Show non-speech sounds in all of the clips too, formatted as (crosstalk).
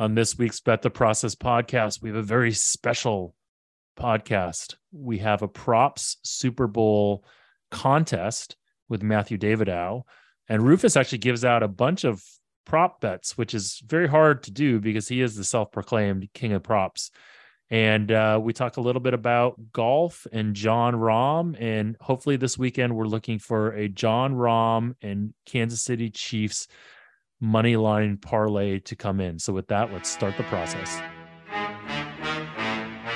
On this week's Bet the Process podcast, we have a very special podcast. We have a props Super Bowl contest with Matthew Davidow. And Rufus actually gives out a bunch of prop bets, which is very hard to do because he is the self proclaimed king of props. And uh, we talk a little bit about golf and Jon Rahm. And hopefully, this weekend, we're looking for a Jon Rahm and Kansas City Chiefs money line parlay to come in. So, with that, let's start the process.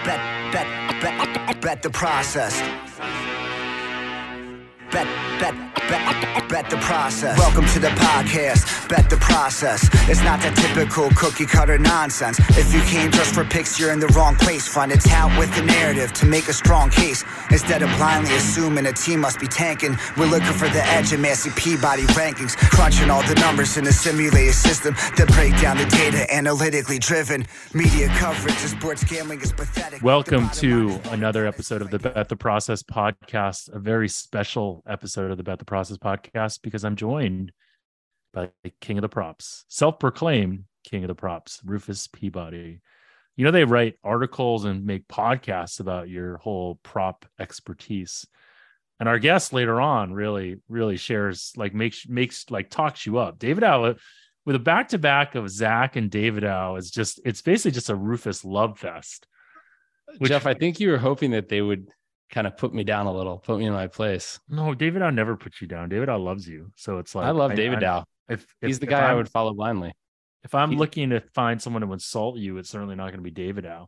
Bet, bet, bet, bet the process. Bet, bet, bet, bet the process. Welcome to the podcast. Bet the process. It's not the typical cookie cutter nonsense. If you came just for picks, you're in the wrong place. Find a tout with the narrative to make a strong case. Instead of blindly assuming a team must be tanking, we're looking for the edge in Massey Peabody rankings. Crunching all the numbers in a simulated system that break down the data analytically driven. Media coverage of sports gambling is pathetic. Welcome to another episode of the Bet the Process podcast, a very special episode of the Bet the Process podcast because I'm joined by the king of the props, self proclaimed king of the props, Rufus Peabody. You know, they write articles and make podcasts about your whole prop expertise. And our guest later on really, really shares, like, makes, makes, like, talks you up. Davidow, with a back to back of Zach and Davidow, is just, it's basically just a Rufus love fest. Which, Jeff, I think you were hoping that they would kind of put me down a little, put me in my place. No, Davidow never puts you down. Davidow loves you. So it's like I love Davidow. If, if he's the guy I would follow blindly. If I'm He- looking to find someone to insult you, it's certainly not going to be Davidow.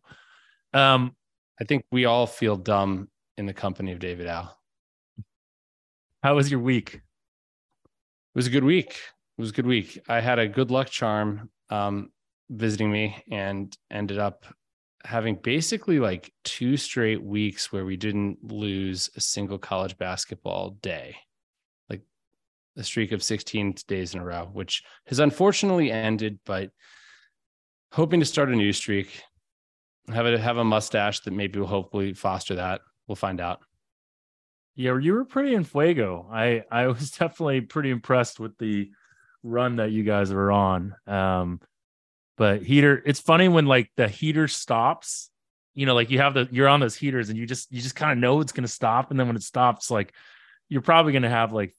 Um, I think we all feel dumb in the company of Davidow. how was your week? It was a good week. It was a good week. I had a good luck charm um, visiting me and ended up having basically like two straight weeks where we didn't lose a single college basketball day, like a streak of 16 days in a row, which has unfortunately ended, but hoping to start a new streak. Have a have a mustache that maybe will hopefully foster that. We'll find out. Yeah, you were pretty in fuego. I I was (laughs) definitely pretty impressed with the run that you guys were on. Um, but heater, it's funny when like the heater stops. You know, like you have the you're on those heaters and you just you just kind of know it's going to stop, and then when it stops, like you're probably going to have like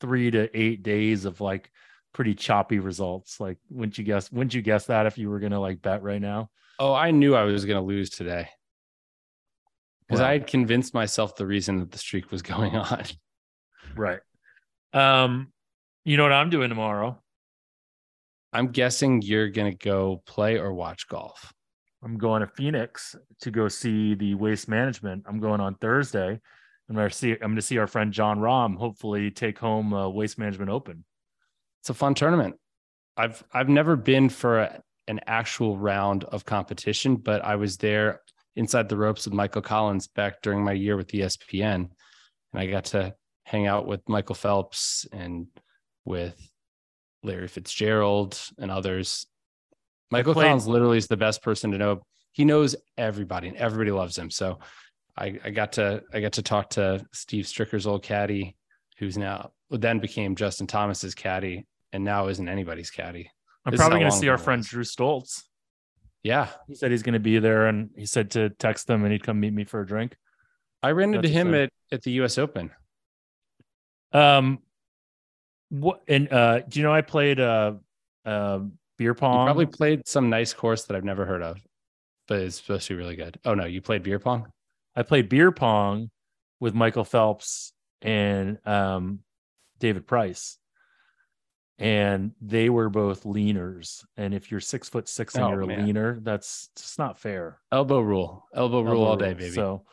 three to eight days of like pretty choppy results. Like, wouldn't you guess? Wouldn't you guess that if you were going to like bet right now? Oh, I knew I was going to lose today because Wow. I had convinced myself the reason that the streak was (laughs) going on. Right. Um, you know what I'm doing tomorrow? I'm guessing you're going to go play or watch golf. I'm going to Phoenix to go see the waste management. I'm going on Thursday. I'm going to see. I'm going to see our friend Jon Rahm. Hopefully, take home uh, waste management open. It's a fun tournament. I've I've never been for a, an actual round of competition, but I was there inside the ropes with Michael Collins back during my year with ESPN, and I got to hang out with Michael Phelps and with Larry Fitzgerald and others. Michael played- Collins literally is the best person to know. He knows everybody and everybody loves him. So I, I got to I got to talk to Steve Stricker's old caddy, who's now then became Justin Thomas's caddy, and now isn't anybody's caddy. I'm This probably going to see our it friend. Drew Stoltz. Yeah, He said he's going to be there, and he said to text them and he'd come meet me for a drink. I ran into That's him at at the U.S. Open. Um, what and uh, do you know I played uh, uh beer You pong? probably played some nice course that I've never heard of, but it's supposed to be really good. Oh no, you played beer pong? I played beer pong with Michael Phelps and um, David Price. And they were both leaners. And if you're six foot six and Oh, you're a man. leaner, that's just not fair. Elbow rule, elbow rule all day, Elbow baby. So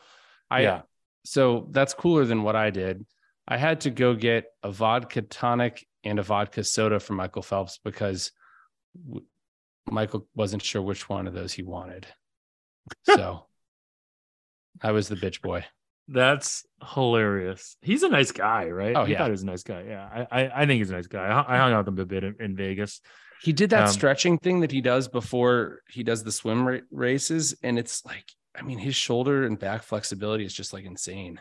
I, yeah. So that's cooler than what I did. I had to go get a vodka tonic and a vodka soda for Michael Phelps because w- Michael wasn't sure which one of those he wanted. (laughs) So I was the bitch boy. that's hilarious. He's a nice guy, right? Oh, I yeah. thought he was a nice guy. Yeah. I, I, I think he's a nice guy. I, hung- I hung out with him a bit in, in Vegas. He did that Um, stretching thing that he does before he does the swim ra- races. And it's like, I mean, his shoulder and back flexibility is just like insane.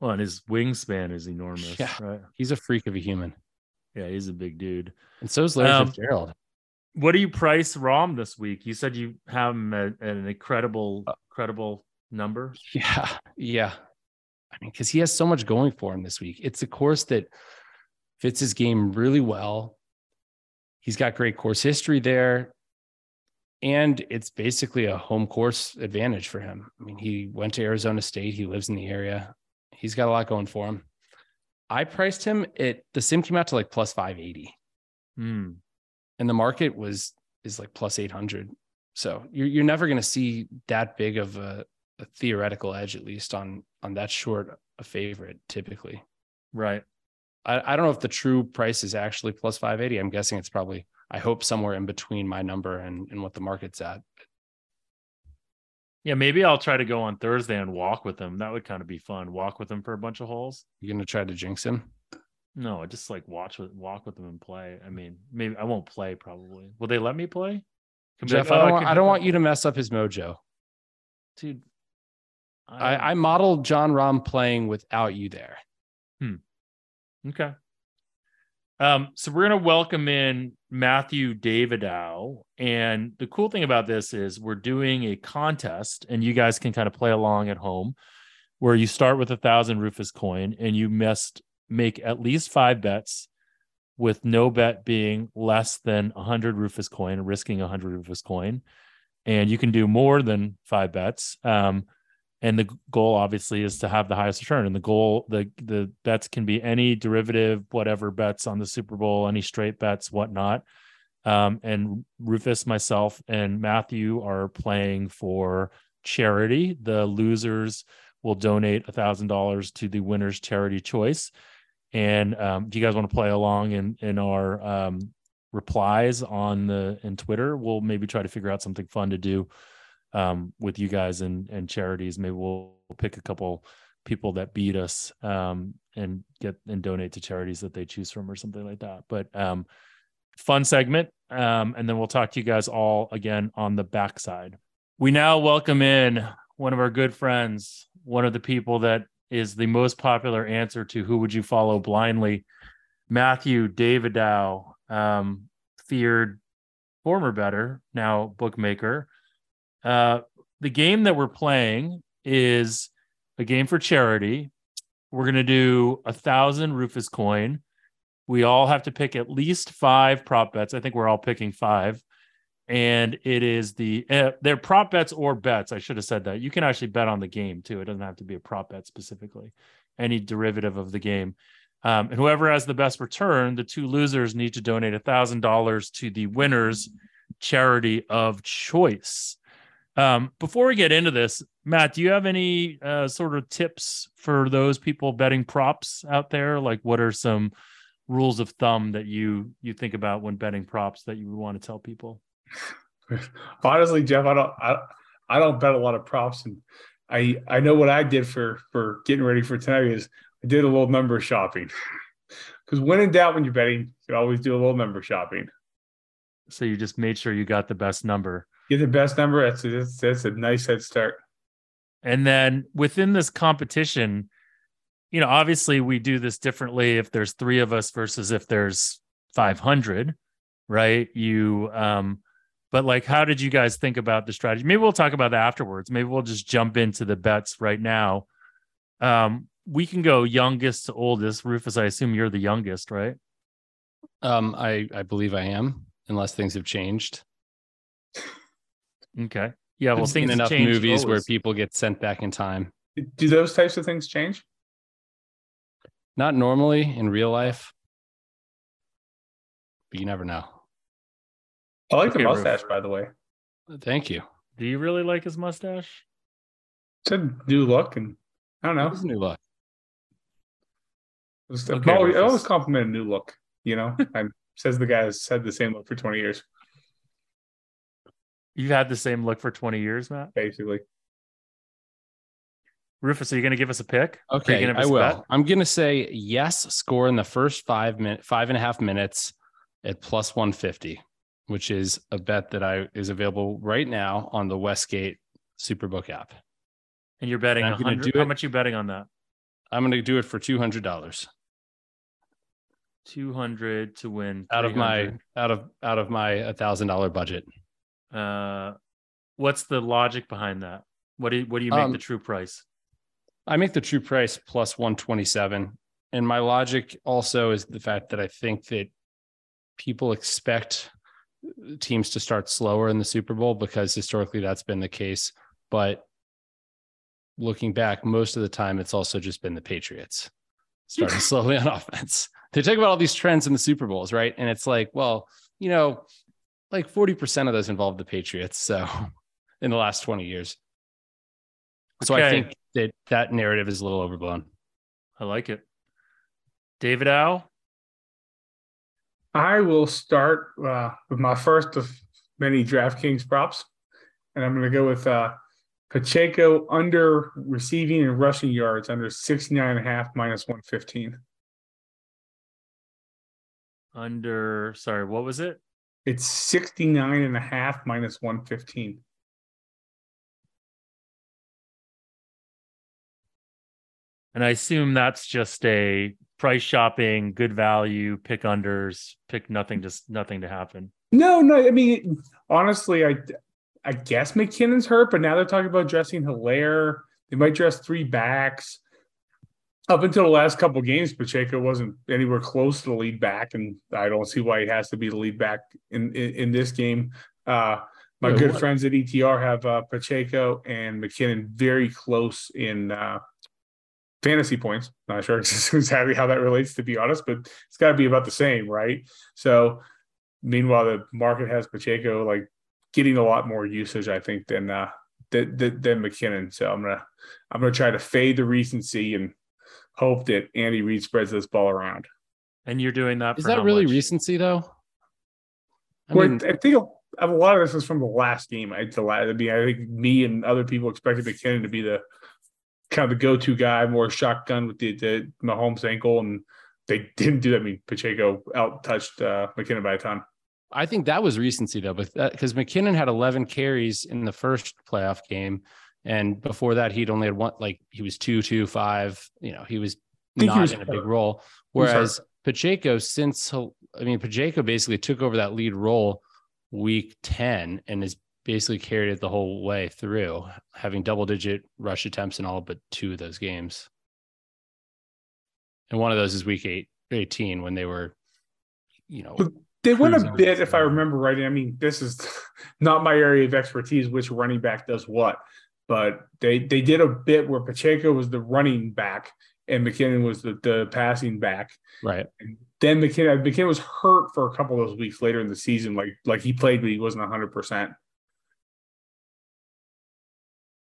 Well, and his wingspan is enormous. Yeah. Right. He's a freak of a human. Yeah. He's a big dude. And so is Larry Um, Fitzgerald. What do you price Rahm this week? You said you have him at, at an incredible, incredible number. Yeah, yeah. I mean, because he has so much going for him this week. It's a course that fits his game really well. He's got great course history there. And it's basically a home course advantage for him. I mean, he went to Arizona State, he lives in the area, he's got a lot going for him. I priced him at the sim came out to like plus 580. Hmm. And the market was is like plus 800. So you're you're never going to see that big of a, a theoretical edge, at least on on that short a favorite typically. Right. I, I don't know if the true price is actually plus 580. I'm guessing it's probably, I hope somewhere in between my number and, and what the market's at. Yeah, maybe I'll try to go on Thursday and walk with him. That would kind of be fun. Walk with him for a bunch of holes. You're gonna try to jinx him? No, I just like watch with walk with him and play. I mean, maybe I won't play probably. Will they let me play? Jeff, like, oh, I don't, want, I don't want you to mess up his mojo. Dude. I, I, I modeled Jon Rahm playing without you there. Hmm. Okay. Um, so we're going to welcome in Matthew Davidow. And the cool thing about this is we're doing a contest, and you guys can kind of play along at home where you start with a thousand Rufus coin and you must make at least five bets with no bet being less than 100 Rufus coin, risking 100 Rufus coin. And you can do more than five bets. Um, and the goal obviously is to have the highest return. And the goal the the bets can be any derivative whatever bets on the super bowl any straight bets whatnot. Um, and rufus myself and matthew are playing for charity. The losers will donate a thousand dollars to the winner's charity choice. And um, do you guys want to play along in in our um, replies on the in twitter we'll maybe try to figure out something fun to do um, with you guys and and charities. Maybe we'll pick a couple people that beat us um, and get and donate to charities that they choose from or something like that. But um, fun segment, um, and then we'll talk to you guys all again on the backside. We now welcome in one of our good friends, one of the people that is the most popular answer to who would you follow blindly, Matthew Davidow, um, feared former better, now bookmaker. Uh, the game that we're playing is a game for charity. We're going to do a thousand Rufus coin. We all have to pick at least five prop bets. I think we're all picking five. And it is the, uh, they're prop bets or bets. I should have said that. You can actually bet on the game too. It doesn't have to be a prop bet specifically, any derivative of the game. Um, and whoever has the best return, the two losers need to donate a thousand dollars to the winner's charity of choice. Um, before we get into this, Matt, do you have any uh, sort of tips for those people betting props out there? Like, what are some rules of thumb that you you think about when betting props that you would want to tell people? (laughs) Honestly, Jeff, I don't I, I don't bet a lot of props, and I I know what I did for for getting ready for tonight is I did a little number shopping (laughs) because when in doubt when you're betting, you always do a little number shopping. So you just made sure you got the best number get the best number. That's a, that's a nice head start. And then within this competition, you know, obviously we do this differently if there's three of us versus if there's 500, right? You, um, but like, how did you guys think about the strategy? Maybe we'll talk about that afterwards. Maybe we'll just jump into the bets right now. Um, we can go youngest to oldest. Rufus, I assume you're the youngest, right? Um, I I believe I am, unless things have changed. Okay. Yeah. Well, I've seen enough movies always. where people get sent back in time. Do those types of things change? Not normally in real life, but you never know. I like okay, the mustache, Rufus. by the way. Thank you. Do you really like his mustache? It's a new look, and I don't know. It's a new look. Okay, I always, I always compliment a new look. You know, (laughs) I says the guy has had the same look for twenty years. You've had the same look for 20 years, Matt? Basically. Rufus, are you going to give us a pick? Okay, I will. Bet? I'm going to say yes, score in the first five minute, five and a half minutes at plus 150, which is a bet that I is available right now on the Westgate Superbook app. And you're betting and I'm do How much are you betting on that? I'm going to do it for $200. 200 to win out of my out of out of my a thousand dollar budget. Uh what's the logic behind that? What do you, what do you make Um, the true price? I make the true price plus 127. And my logic also is the fact that I think that people expect teams to start slower in the Super Bowl because historically that's been the case. But looking back, most of the time it's also just been the Patriots starting (laughs) slowly on offense. They talk about all these trends in the Super Bowls, right? And it's like, well, you know, like 40% of those involve the Patriots. So (laughs) in the last 20 years. So I think that that narrative is a little overblown. I like it. Davidow, I will start uh, with my first of many DraftKings props, and I'm going to go with uh, Pacheco under receiving and rushing yards under 69 and a half minus 115. under sorry, what was it? It's 69 and a half minus 115. And I assume that's just a price shopping, good value, pick unders, pick nothing, just nothing to happen. No, no. I mean, honestly, I I guess McKinnon's hurt, but now they're talking about dressing Helaire. They might dress three backs. Up until the last couple games, Pacheco wasn't anywhere close to the lead back, and I don't see why he has to be the lead back in in, in this game. Uh, my good what- friends at ETR have uh, Pacheco and McKinnon very close in uh, fantasy points. Not sure (laughs) exactly how that relates, to be honest, but it's got to be about the same, right? So, meanwhile, the market has Pacheco like getting a lot more usage, I think, than uh, than, than McKinnon. So I'm gonna I'm gonna try to fade the recency and hope that Andy Reid spreads this ball around. And you're doing that Is for that how really much? recency though? I Well, mean, I think a, a lot of this is from the last game. I, the last, I mean, I think me and other people expected McKinnon to be the kind of the go-to guy, more shotgun with the, the Mahomes ankle, and they didn't do that. I mean, Pacheco out touched uh, McKinnon by a ton. I think that was recency though, because McKinnon had 11 carries in the first playoff game, and before that he'd only had one. Like he was two, two, five. You know, he was think he not was in a big role. He was hurt. Whereas Pacheco, since I mean, Pacheco basically took over that lead role week 10 and has basically carried it the whole way through, having double digit rush attempts in all but two of those games. And one of those is week eight, 18 when they were, you know, But They went a bit, if I remember right. I mean, this is (laughs) not my area of expertise, which running back does what, but they they did a bit where Pacheco was the running back and McKinnon was the, the passing back. right. And Then McKinnon McKinnon was hurt for a couple of those weeks later in the season, like like he played, but he wasn't hundred percent.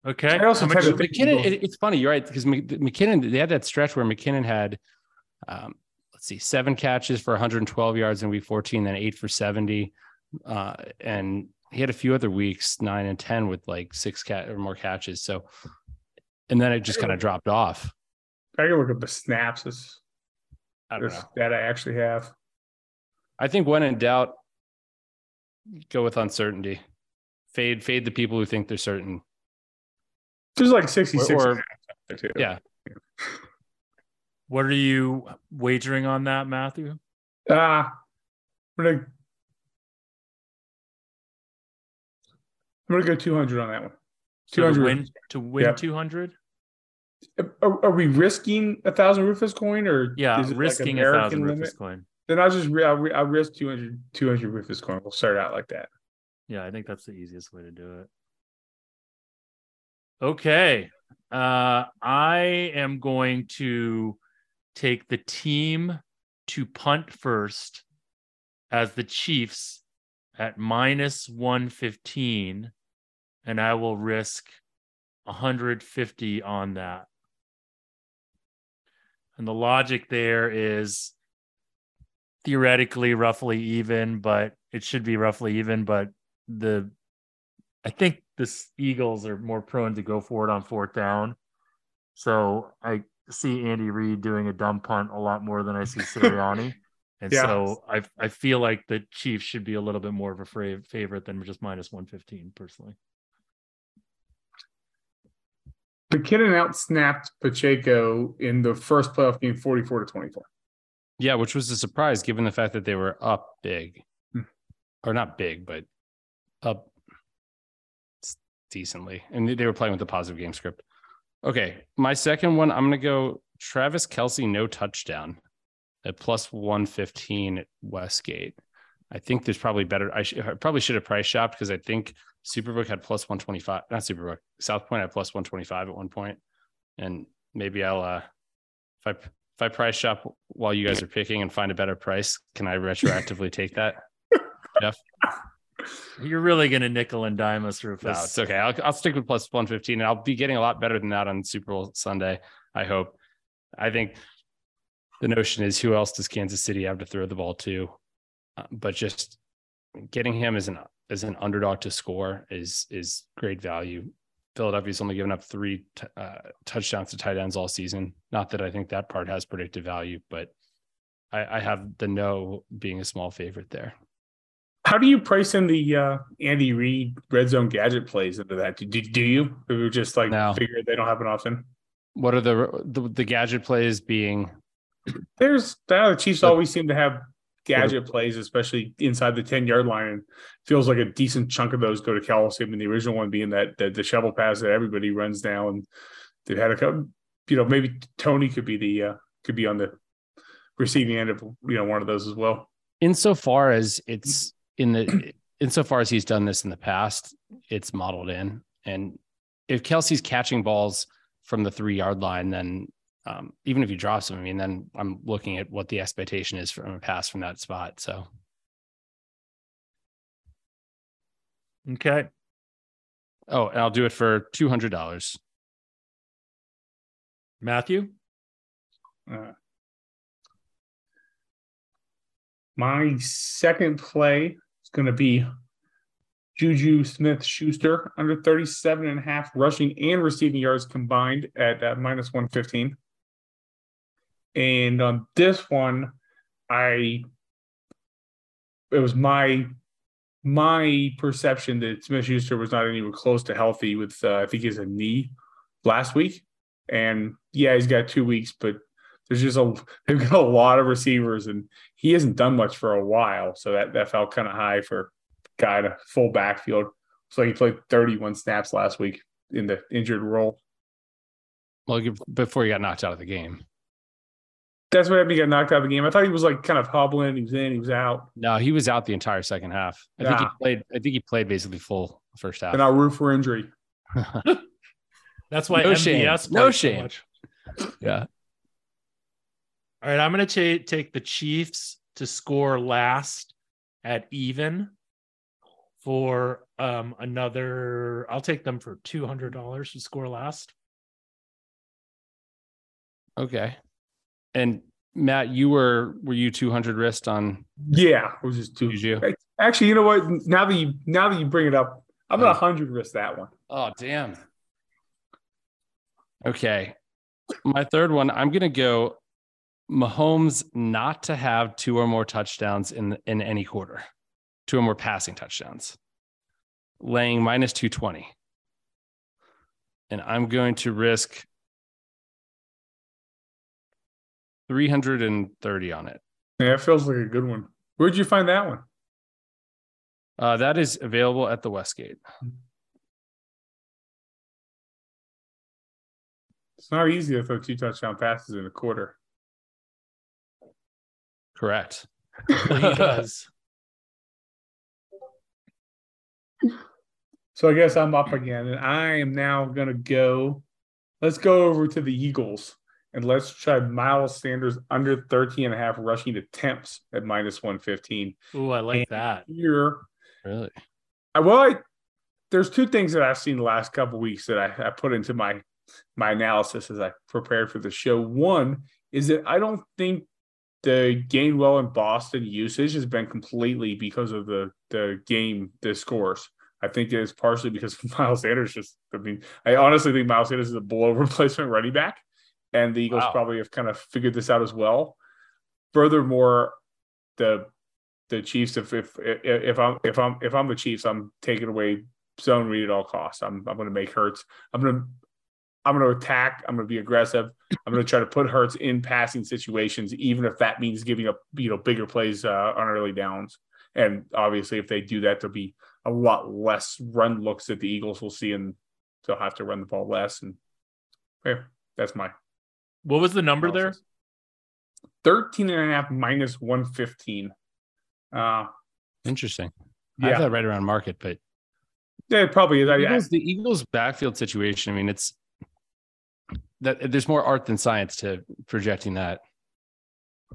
Okay. I also How much- McKinnon, it, it's funny, you're right, because McKinnon, they had that stretch where McKinnon had, um, let's see, seven catches for 112 yards in week 14, then eight for 70. Uh, and he had a few other weeks, nine and 10 with like six cat or more catches. So, and then it just kind of dropped off. I can look at the snaps. This, I don't know. that I actually have. I think when in doubt, go with uncertainty. Fade, fade the people who think they're certain. There's like 66. Or- and a half out there, too. Yeah. What are you wagering on that, Matthew? Uh, I'm gonna I'm gonna go 200 on that one. So to 200. win to win Yep. 200? Are, are we risking a thousand Rufus coin or Yeah, is it like risking a thousand limit? Rufus coin. Then I'll just re- I'll, re- I'll risk 200, 200 Rufus coin. We'll start out like that. Yeah, I think that's the easiest way to do it. Okay. Uh I am going to take the team to punt first as the Chiefs at minus 115 and I will risk 150 on that. And the logic there is theoretically roughly even, but it should be roughly even, but the I think the Eagles are more prone to go for it on fourth down. So I see Andy Reid doing a dumb punt a lot more than I see Sirianni. (laughs) And Yeah. so I I feel like the Chiefs should be a little bit more of a favorite than just minus 115 personally. McKinnon outsnapped Pacheco in the first playoff game 44 to 24. Yeah, which was a surprise given the fact that they were up big, Hmm. or not big, but up decently, and they were playing with the positive game script. Okay, my second one, I'm gonna go Travis Kelce, no touchdown, at plus one fifteen at Westgate. I think there's probably better. I, sh- I probably should have price shopped because I think Superbook had plus one twenty five. Not Superbook. South Point had plus one twenty five at one point. and maybe I'll uh if I if I price shop while you guys are picking and find a better price, can I retroactively (laughs) take that? Jeff? You're really going to nickel and dime us, Rufus. No, it's okay. I'll, I'll stick with plus 115 and I'll be getting a lot better than that on Super Bowl Sunday. I hope. I think the notion is who else does Kansas City have to throw the ball to? Uh, but just getting him as an as an underdog to score is is great value. Philadelphia's only given up three t- uh, touchdowns to tight ends all season. Not that I think that part has predictive value, but I, I have the no being a small favorite there. How do you price in the uh, Andy Reid red zone gadget plays into that? Do, do, do you? Or just like No. figure they don't happen often? What are the the, the gadget plays being? There's uh, the Chiefs But- always seem to have gadget plays, especially inside the 10 yard line. And feels like a decent chunk of those go to Kelce. I mean, the original one being that the, the shovel pass that everybody runs down. And They've had a couple, you know, maybe Toney could be the uh, could be on the receiving end of you know one of those as well. insofar as it's in the insofar as he's done this in the past, it's modeled in. And if Kelce's catching balls from the three yard line, then um, even if he drops them, I mean, then I'm looking at what the expectation is from a pass from that spot. So Okay. oh, and I'll do it for two hundred dollars. Matthew? Uh, my second play is going to be Juju Smith Schuster under 37 and a half rushing and receiving yards combined at uh, minus 115. And on this one, I it was my my perception that Smith Schuster was not anywhere close to healthy with uh, I think he has a knee last week. And yeah, he's got two weeks, but there's just a (laughs) they've got a lot of receivers, and he hasn't done much for a while. So that that felt kind of high for guy a full backfield. So he played 31 snaps last week in the injured role. Well, before he got knocked out of the game. That's what happened. He got knocked out of the game. I thought he was like kind of hobbling. He was in. He was out. No, he was out the entire second half. I think he played. I think he played basically full first half. And I'll root for injury. (laughs) That's why No MVS shame. plays No shame. much. yeah. All right, I'm going to take the Chiefs to score last at even for um another. I'll take them for two hundred dollars to score last. Okay. And Matt, you were were you 200 wrist on Yeah, it was just too. Juju? Actually, you know what? Now that you now that you bring it up, I'm at 100 risk that one. Oh, damn. Okay. My third one, I'm going to go Mahomes not to have two or more touchdowns in in any quarter. Two or more passing touchdowns. Laying minus 220. And I'm going to risk 330 on it. Yeah, it feels like a good one. Where'd you find that one? Uh, that is available at the Westgate. It's not easy to throw two touchdown passes in a quarter. Correct. He (laughs) does. So I guess I'm up again, and I am now gonna go. Let's go over to the Eagles and let's try Miles Sanders under 13 and a half rushing attempts at minus 115. Ooh, I like that. Here, Really? I well, I, there's two things that I've seen the last couple weeks that I, I put into my my analysis as I prepared for the show. One is that I don't think the Gainwell and Boston usage has been completely because of the the game, the scores. I think it's partially because (laughs) Miles Sanders just. I mean, I honestly think Miles Sanders is a below replacement running back, and the Eagles Wow. probably have kind of figured this out as well. Furthermore, the the Chiefs, if if if I'm if I'm if I'm the Chiefs, I'm taking away zone read at all costs. I'm I'm going to make Hurts. I'm going to I'm going to attack. I'm going to be aggressive. I'm going to try to put Hurts in passing situations, even if that means giving up, you know, bigger plays uh, on early downs. And obviously, if they do that, there'll be a lot less run looks that the Eagles will see, and they'll have to run the ball less. And yeah, that's my. What was the number analysis. there? 13 and a half minus 115. Uh, Interesting. Yeah. I have that right around market, but yeah, it probably is. The Eagles, the Eagles backfield situation. I mean, it's that there's more art than science to projecting that.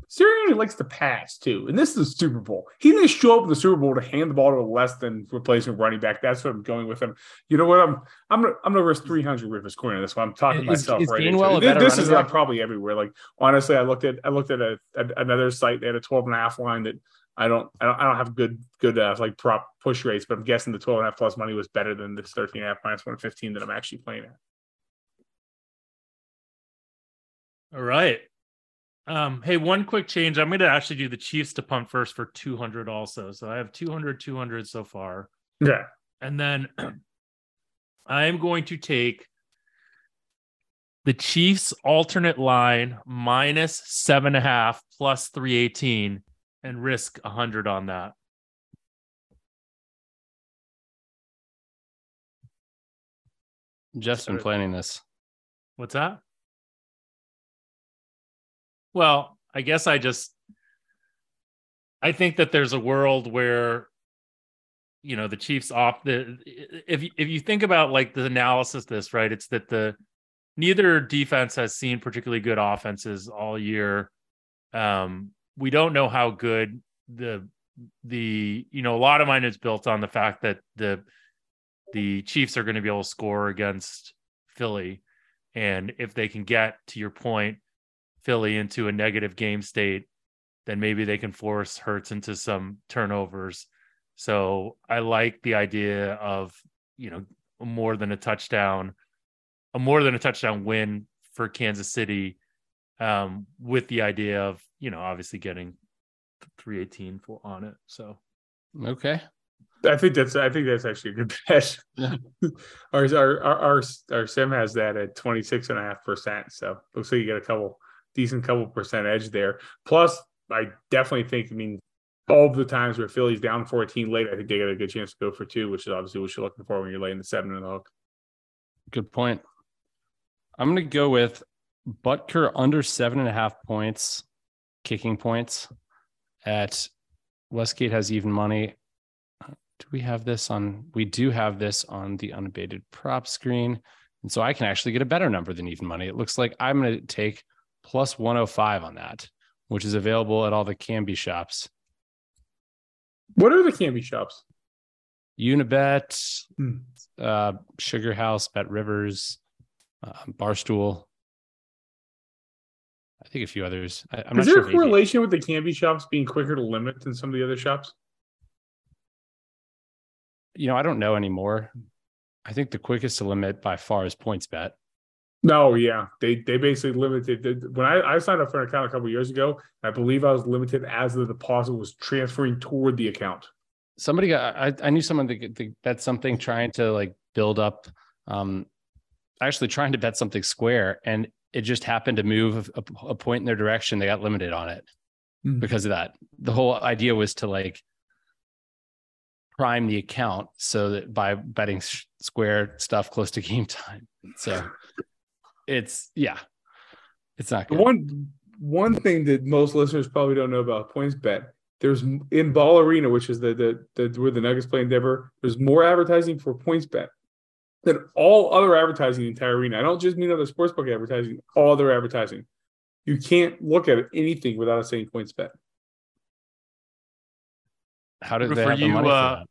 Sirianni likes to pass too, and this is the Super Bowl. He didn't show up in the Super Bowl to hand the ball to a less than replacement running back. That's what I'm going with him. You know what? I'm I'm gonna I'm gonna risk 300 Rufus Corner this one. I'm talking is, myself is right into This, this is like probably everywhere. Like honestly, I looked at I looked at a, a, another site. They had a 12 and a half line that I don't I don't, I don't have good good uh, like prop push rates, but I'm guessing the 12 and a half plus money was better than this 13 and a half minus 115 that I'm actually playing at. All right. Um, hey, one quick change. I'm going to actually do the Chiefs to punt first for 200 also. So I have 200, 200 so far. Yeah. And then (clears throat) I am going to take the Chiefs alternate line minus seven and a half plus 318 and risk 100 on that. Jeff's been planning this. What's that? Well, I guess I just I think that there's a world where you know the Chiefs off the if if you think about like the analysis this right it's that the neither defense has seen particularly good offenses all year. Um we don't know how good the the you know a lot of mine is built on the fact that the the Chiefs are going to be able to score against Philly. And if they can get to your point Philly into a negative game state, then maybe they can force Hurts into some turnovers. So I like the idea of, you know, more than a touchdown, a more than a touchdown win for Kansas City, um, with the idea of, you know, obviously getting 318 for on it. So okay. I think that's I think that's actually a good (laughs) bet. our, our our our sim has that at 26 and a half percent. So looks like you get a couple decent couple percent edge there. Plus, I definitely think, I mean, all the times where Philly's down 14 late, I think they got a good chance to go for two, which is obviously what you're looking for when you're laying the seven in the hook. Good point. I'm going to go with Butker under seven and a half points, kicking points at Westgate has even money. Do we have this on? We do have this on the unabated prop screen. And so I can actually get a better number than even money. It looks like I'm going to take plus 105 on that, which is available at all the Kambi shops. What are the Kambi shops? Unibet, hmm. uh, Sugar House, Bet Rivers, uh, Barstool. I think a few others. I, am Is there sure a correlation with the Kambi shops being quicker to limit than some of the other shops? You know, I don't know anymore. I think the quickest to limit by far is PointsBet. No, yeah, they they basically limited. When I, I signed up for an account a couple years ago, I believe I was limited as the deposit was transferring toward the account. Somebody got. I, I knew someone that, that bet something trying to like build up, um, actually trying to bet something square, and it just happened to move a, a point in their direction. They got limited on it mm-hmm. because of that. The whole idea was to like prime the account so that by betting square stuff close to game time. So it's yeah, it's not good. One one thing that most listeners probably don't know about PointsBet, there's in Ball Arena, which is the the, the where the Nuggets play in Denver. There's more advertising for PointsBet than all other advertising in the entire arena. I don't just mean other sportsbook advertising, all other advertising. You can't look at anything without saying PointsBet. How did they have you, the money uh,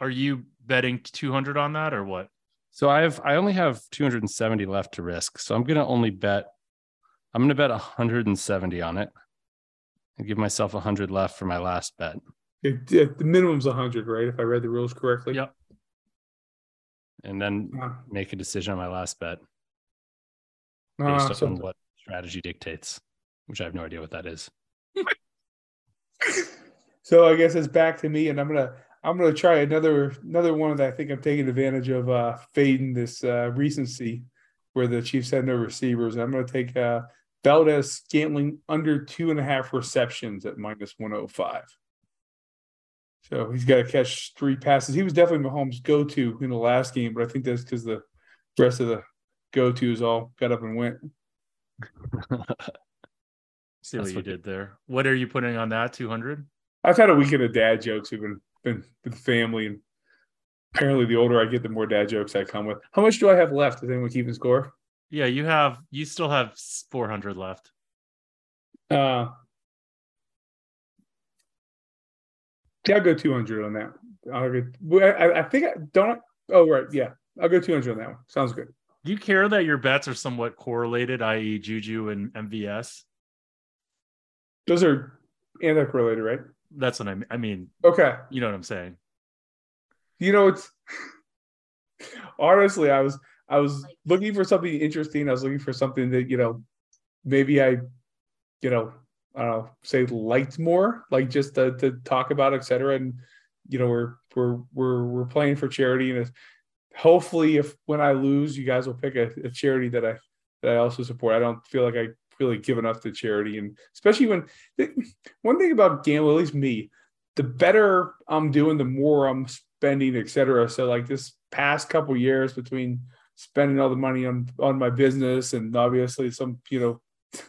Are you betting 200 on that or what? So I have I only have 270 left to risk. So I'm gonna only bet I'm gonna bet 170 on it and give myself 100 left for my last bet. It, it, the minimum's 100, right? If I read the rules correctly. Yep. And then uh, make a decision on my last bet based uh, so on what strategy dictates, which I have no idea what that is. (laughs) so I guess it's back to me, and I'm gonna I'm going to try another another one that I think I'm taking advantage of uh, fading this uh, recency. where the Chiefs had no receivers. I'm going to take uh, Valdes Scantling under two and a half receptions at minus 105. So he's got to catch three passes. He was definitely Mahomes' go to in the last game, but I think that's because the rest of the go tos all got up and went. (laughs) See what you did there. What are you putting on that? 200? I've had a weekend of dad jokes who've been, been with the family. And apparently, the older I get, the more dad jokes I come with. How much do I have left? Is anyone keeping score? Yeah, you have, you still have 400 left. Uh, yeah, I'll go 200 on that. I'll go, I, I think I don't. Oh, right. Yeah. I'll go 200 on that one. Sounds good. Do you care that your bets are somewhat correlated, i.e., Juju and MVS? Those are anti-correlated, right? That's what I mean. I mean, okay. You know what I'm saying? You know, it's honestly, I was I was looking for something interesting. I was looking for something that you know, maybe I, you know, I don't know, say liked more, like just to, to talk about, etc. And you know, we're we're we're we're playing for charity, and hopefully, if when I lose, you guys will pick a, a charity that I that I also support. I don't feel like I really give up to charity, and especially when one thing about gambling, at least me, the better I'm doing, the more I'm spending, etc. So like this past couple years between spending all the money on on my business and obviously some you know (laughs)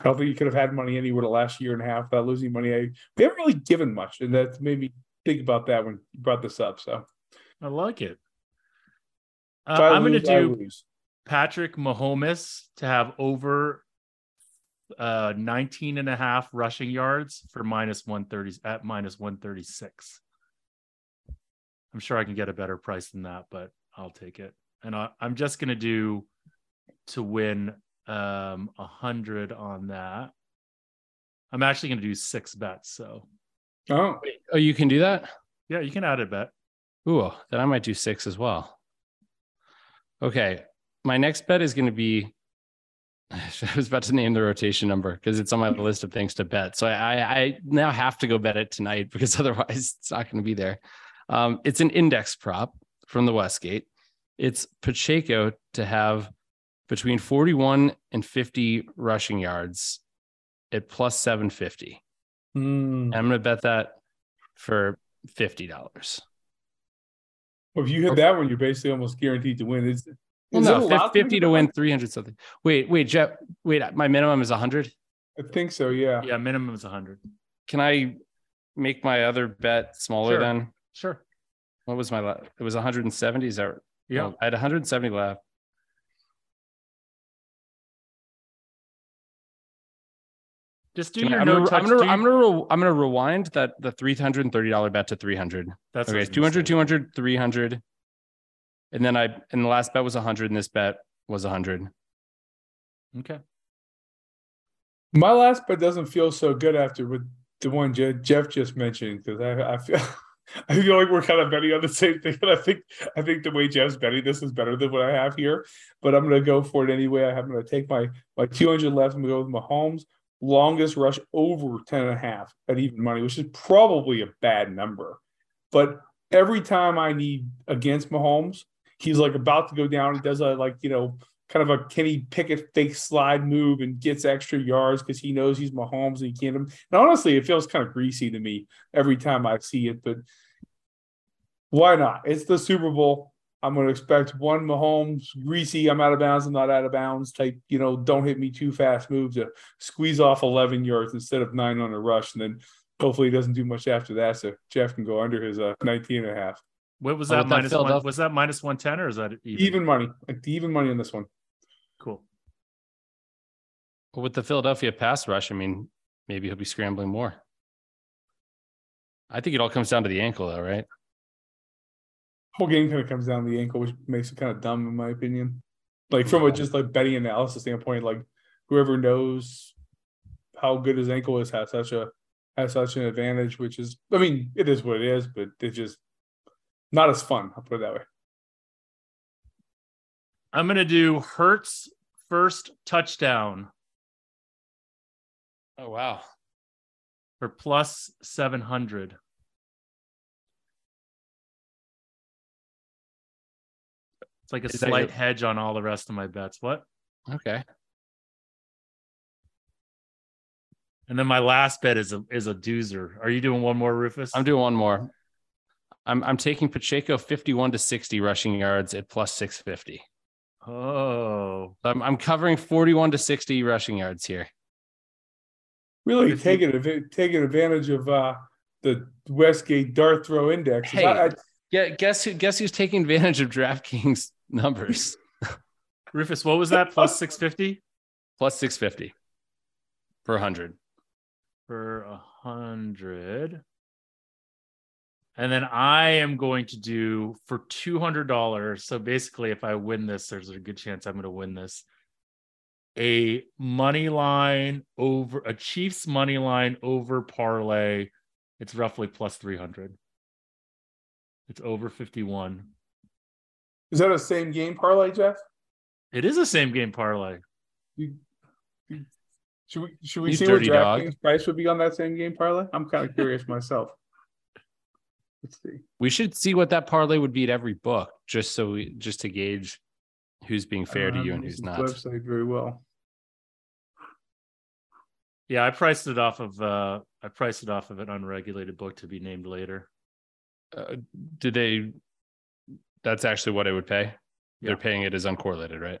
I don't think you could have had money anywhere the last year and a half without losing money. I we haven't really given much, and that made me think about that when you brought this up. So I like it. Uh, I'm going to do Patrick Mahomes to have over uh 19 and a half rushing yards for minus 130 at minus 136. I'm sure I can get a better price than that, but I'll take it. And I, am just going to do to win um a hundred on that. I'm actually going to do six bets. So, oh, oh, you can do that. Yeah, you can add a bet. Ooh, then I might do six as well. Okay, my next bet is going to be. (laughs) I was about to name the rotation number because it's on my list of things to bet. So I, I now have to go bet it tonight (laughs) because otherwise it's not going to be there. Um, it's an index prop from the Westgate. It's Pacheco to have between 41 and 50 rushing yards at plus 750. Mm. I'm going to bet that for $50. Well, if you hit that one, you're basically almost guaranteed to win. Is, well, no, 50 to win 300 something. Wait, wait, Jeff, wait, my minimum is 100? I think so, yeah. Yeah, minimum is 100. Can I make my other bet smaller sure. then? Sure. What was my last? It was 170. Is that yeah? Oh, I had 170 left. Just do Can your I, no I'm touch. Gonna, I'm, gonna, I'm, gonna, I'm gonna rewind that the $330 bet to 300. That's okay. 200, 200, 300. And then I, and the last bet was 100, and this bet was 100. Okay. My last bet doesn't feel so good after with the one Jeff just mentioned because I, I feel (laughs) I feel like we're kind of betting on the same thing, (laughs) and I think I think the way Jeff's betting this is better than what I have here. But I'm going to go for it anyway. I'm going to take my my 200 left. I'm going to go with Mahomes longest rush over 10 and a half at even money, which is probably a bad number. But every time I need against Mahomes, he's like about to go down. He does a like you know kind of a Kenny Pickett fake slide move and gets extra yards because he knows he's Mahomes and he can't. And honestly, it feels kind of greasy to me every time I see it. But why not? It's the Super Bowl. I'm going to expect one Mahomes greasy. I'm out of bounds. I'm not out of bounds type. You know, don't hit me too fast move to squeeze off 11 yards instead of nine on a rush, and then hopefully he doesn't do much after that. So Jeff can go under his uh, 19 and a half. What was that oh, minus that one? Was that minus 110 or is that even? even money? Like even money on this one. Cool. Well, with the Philadelphia pass rush, I mean, maybe he'll be scrambling more. I think it all comes down to the ankle, though, right? Whole game kind of comes down to the ankle, which makes it kind of dumb, in my opinion. Like from a just like betting analysis standpoint, like whoever knows how good his ankle is has such a has such an advantage, which is, I mean, it is what it is, but it just not as fun. I'll put it that way. I'm going to do Hurts first touchdown. Oh, wow. For plus 700. It's like a Is slight your- hedge on all the rest of my bets. What? Okay. And then my last bet is a is a doozer. Are you doing one more, Rufus? I'm doing one more. I'm I'm taking Pacheco 51 to 60 rushing yards at plus 650. Oh, So I'm I'm covering 41 to 60 rushing yards here. Really taking adv- taking advantage of uh, the Westgate dart throw index. Hey. I, I, Yeah, guess who guess who's taking advantage of (laughs) DraftKings numbers? (laughs) Rufus, what was that? Plus six fifty plus 650 per 100. for a hundred. And then I am going to do for two hundred dollars. So basically, if I win this, there's a good chance I'm going to win this. A money line over a Chiefs money line over parlay. It's roughly plus three hundred. It's over fifty one. is that a same game parlay, Jeff? It is a same game parlay. You, you- should we should we You see what. DraftKings price would be on that same game parlay? I'm kind of curious myself. Let's see. We should see what that parlay would be at every book, just so we just to gauge who's being fair to you and who's not. Website very well. Yeah, I priced it off of uh I priced it off of an unregulated book to be named later. Uh, did they? That's actually what I would pay. Yeah. They're paying it as uncorrelated, right?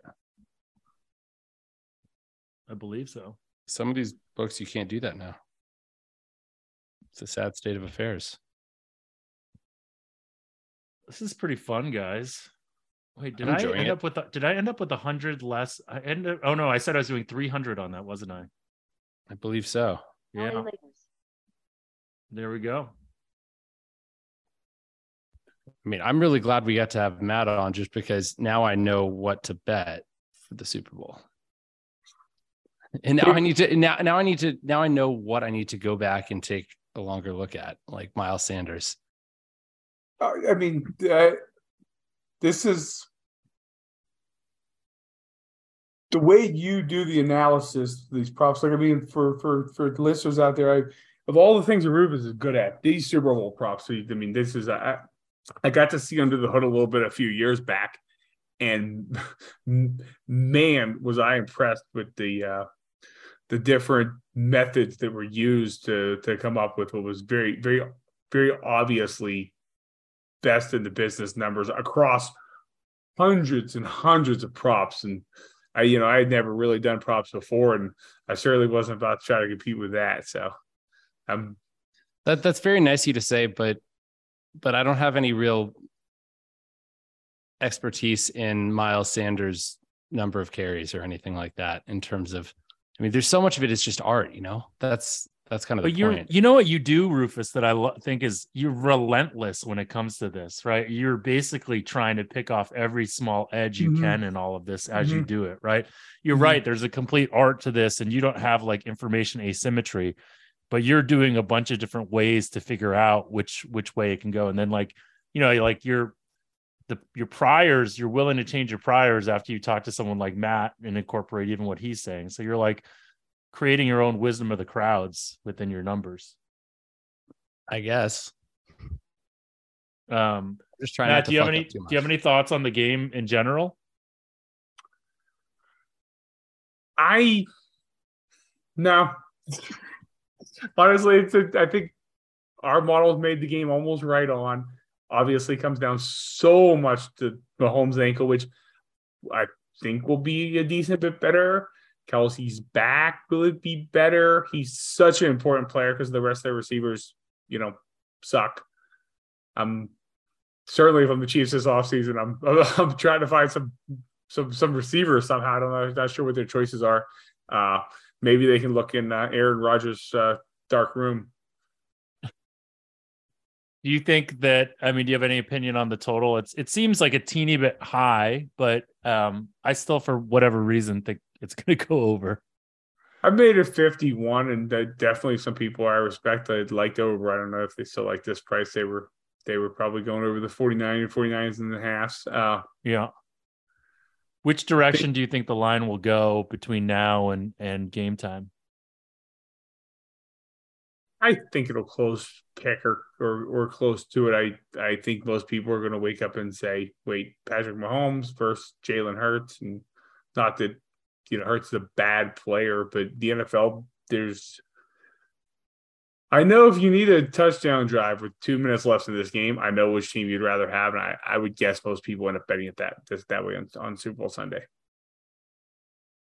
I believe so. Some of these books you can't do that now. It's a sad state of affairs. This is pretty fun, guys. Wait, did I'm I enjoying end it. up with a, did I end up with a hundred less? I ended oh no, I said I was doing three hundred on that, wasn't I? I believe so. Yeah, there we go. I mean, I'm really glad we got to have Matt on just because now I know what to bet for the Super Bowl. And now I need to now now I need to now I know what I need to go back and take a longer look at, like Miles Sanders. I mean, uh, this is the way you do the analysis. These props, like I mean, for for for listeners out there, I of all the things that Rufus is good at, these Super Bowl props. I mean, this is I, I got to see under the hood a little bit a few years back, and (laughs) man, was I impressed with the uh, the different methods that were used to to come up with what was very very very obviously best in the business numbers across hundreds and hundreds of props and I you know I had never really done props before and I certainly wasn't about to try to compete with that so I'm That that's very nice of you to say, but but I don't have any real expertise in Miles Sanders' number of carries or anything like that in terms of I mean, there's so much of it is just art, you know. That's that's kind of the But you're point. you know what you do, Rufus, that I lo- think is you're relentless when it comes to this, right? You're basically trying to pick off every small edge you Mhm. can in all of this as you Mhm. do it, right? You're Mhm. right. There's a complete art to this, and you don't have like information asymmetry, but you're doing a bunch of different ways to figure out which which way it can go. And then like, you know, like your the your priors, you're willing to change your priors after you talk to someone like Matt and incorporate even what he's saying. So you're like creating your own wisdom of the crowds within your numbers. I guess. Um, Just trying Matt, to do you have any do you have any thoughts on the game in general? I no honestly it's a, I think our models made the game almost right on obviously comes down so much to Mahomes' ankle which I think will be a decent bit better Kelce's back will it be better he's such an important player because the rest of their receivers you know suck I'm certainly I'm the Chiefs this offseason I'm (laughs) I'm trying to find some some some receivers somehow. I don't know. I'm not sure what their choices are. Uh, maybe they can look in uh, Aaron Rodgers' uh, dark room. Do you think that I mean, do you have any opinion on the total? It's it seems like a teeny bit high, but um I still for whatever reason think it's gonna go over. I made it 51, and definitely some people I respect I'd liked over. I don't know if they still like this price. They were they were probably going over the 49 and 49s and a half. Uh, Yeah. Which direction do you think the line will go between now and and game time? I think it'll close pick or, or or close to it. I I think most people are going to wake up and say, "Wait, Patrick Mahomes versus Jalen Hurts," and not that you know Hurts a bad player, but the NFL there's. I know if you need a touchdown drive with two minutes left in this game, I know which team you'd rather have, and I, I would guess most people end up betting it that that way on, on Super Bowl Sunday.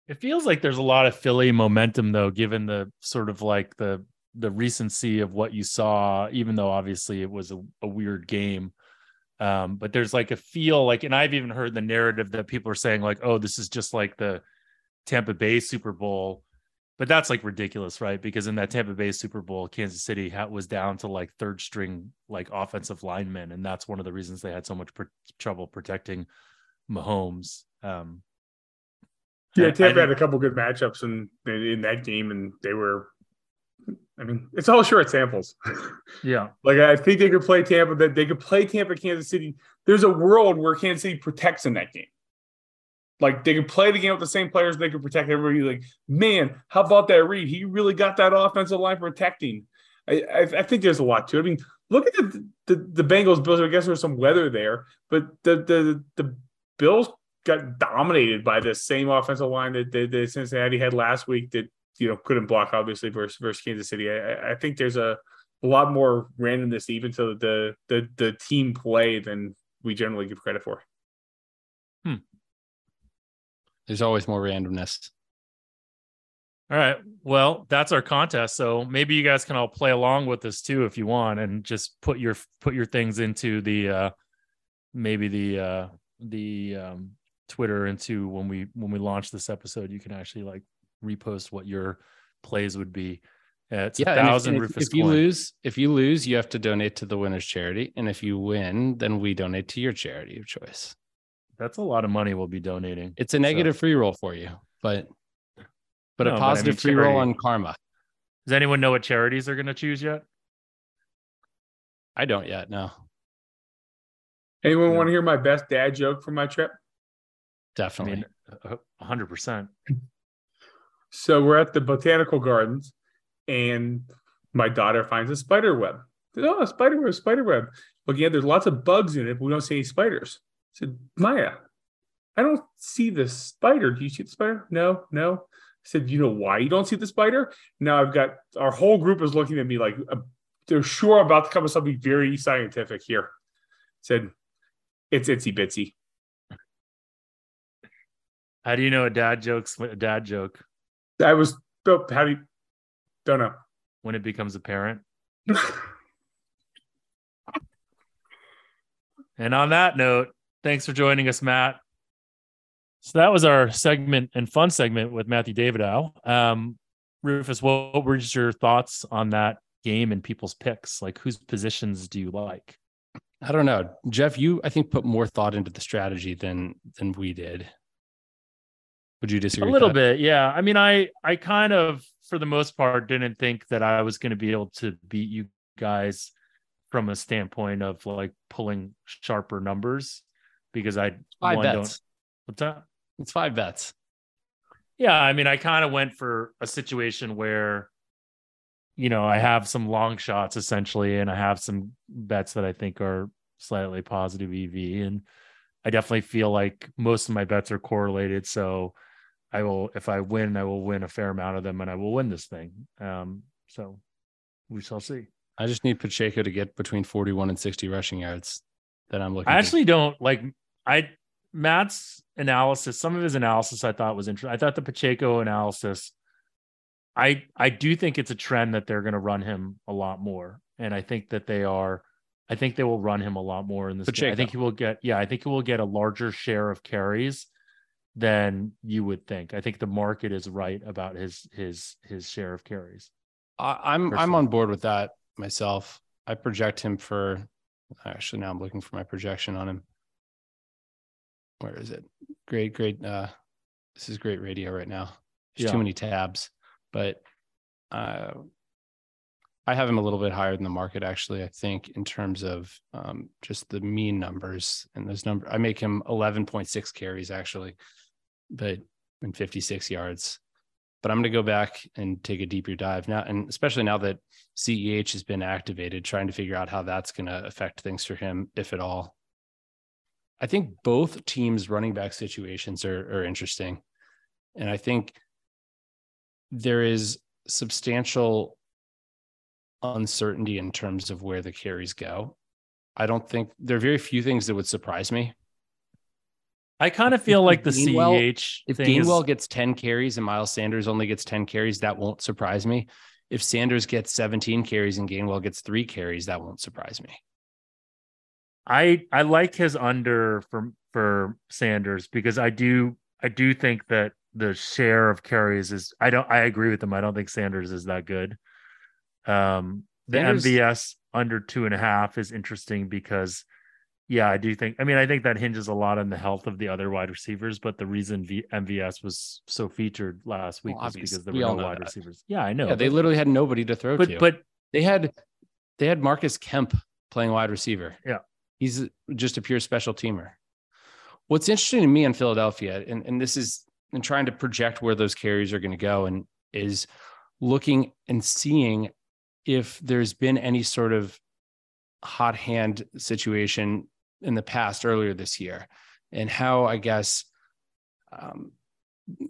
It feels like there's a lot of Philly momentum though, given the sort of like the the recency of what you saw, even though obviously it was a, a weird game. Um, but there's like a feel like, and I've even heard the narrative that people are saying like, oh, this is just like the Tampa Bay Super Bowl. But that's like ridiculous, right? Because in that Tampa Bay Super Bowl, Kansas City was down to like third string, like offensive linemen, and that's one of the reasons they had so much trouble protecting Mahomes. Um, yeah, Tampa had a couple good matchups in in that game, and they were. I mean, it's all short samples. (laughs) Yeah, like I think they could play Tampa. That they could play Tampa, Kansas City. There's a world where Kansas City protects in that game. Like they could play the game with the same players, they could protect everybody. Like, man, how about that Reed? He really got that offensive line protecting. I, I, I think there's a lot to it. I mean, look at the the, the Bengals Bills. I guess there's some weather there, but the the the Bills got dominated by the same offensive line that, that, that Cincinnati had last week that you know couldn't block obviously versus versus Kansas City. I, I think there's a, a lot more randomness even to the the the team play than we generally give credit for. There's always more randomness. All right. Well, that's our contest. So maybe you guys can all play along with this too if you want and just put your put your things into the uh maybe the uh the um Twitter into when we when we launch this episode, you can actually like repost what your plays would be. Uh, it's yeah, a thousand if, if, if you lose, if you lose, you have to donate to the winner's charity, and if you win, then we donate to your charity of choice. That's a lot of money we'll be donating. It's a negative so. free roll for you, but but no, a positive but I mean, free roll on karma. Does anyone know what charities they're going to choose yet? I don't yet. No. Anyone no. want to hear my best dad joke from my trip? Definitely. I mean, 100%. So we're at the botanical gardens and my daughter finds a spider web. Oh, a spider web, spider web. Looking at there's lots of bugs in it, but we don't see any spiders. Said, Maya, I don't see the spider. Do you see the spider? No, no. I said, you know why you don't see the spider? Now I've got our whole group is looking at me like uh, they're sure about to come with something very scientific here. I said, it's itsy bitsy. How do you know a dad joke's a dad joke? I was. How do you? Don't know. When it becomes apparent. (laughs) and on that note, thanks for joining us, Matt. So that was our segment and fun segment with Matthew Davidow. Um, Rufus, what, what were your thoughts on that game and people's picks? Like, whose positions do you like? I don't know, Jeff. You, I think, put more thought into the strategy than than we did. Would you disagree? A little bit, yeah. I mean, I I kind of, for the most part, didn't think that I was going to be able to beat you guys from a standpoint of like pulling sharper numbers because I five bets. Don't, what's that? It's five bets. Yeah, I mean, I kind of went for a situation where, you know, I have some long shots essentially, and I have some bets that I think are slightly positive EV, and I definitely feel like most of my bets are correlated. So I will, if I win, I will win a fair amount of them and I will win this thing. Um, so we shall see. I just need Pacheco to get between 41 and 60 rushing yards that I'm looking I actually to. don't like I Matt's analysis, some of his analysis I thought was interesting. I thought the Pacheco analysis, I I do think it's a trend that they're gonna run him a lot more. And I think that they are I think they will run him a lot more in this Pacheco. game. I think he will get yeah, I think he will get a larger share of carries than you would think. I think the market is right about his his his share of carries. I'm personally. I'm on board with that myself. I project him for actually now I'm looking for my projection on him. Where is it? Great, great. Uh, this is great radio right now. There's yeah. too many tabs, but uh, I have him a little bit higher than the market actually. I think in terms of um, just the mean numbers and those numbers, I make him 11.6 carries actually but in 56 yards. but I'm going to go back and take a deeper dive now, and especially now that CEH has been activated, trying to figure out how that's going to affect things for him, if at all. I think both teams' running back situations are, are interesting. And I think there is substantial uncertainty in terms of where the carries go. I don't think there are very few things that would surprise me. I kind of feel like the Gainwell- CEH If thing is- Gainwell gets 10 carries and Miles Sanders only gets 10 carries, that won't surprise me. If Sanders gets 17 carries and Gainwell gets three carries, that won't surprise me. I I like his under for for Sanders because I do I do think that the share of carries is I don't I agree with them. I don't think Sanders is that good. Um the Sanders- MVS under two and a half is interesting because yeah, I do think I mean I think that hinges a lot on the health of the other wide receivers, but the reason v, MVS was so featured last week Well, was because there we were no wide that. receivers. Yeah, I know. yeah, they literally had nobody to throw but to. but they had they had Marcus Kemp playing wide receiver. Yeah. He's just a pure special teamer. What's interesting to me in Philadelphia, and, and this is in trying to project where those carries are going to go, and is looking and seeing if there's been any sort of hot hand situation in the past earlier this year, and how I guess um,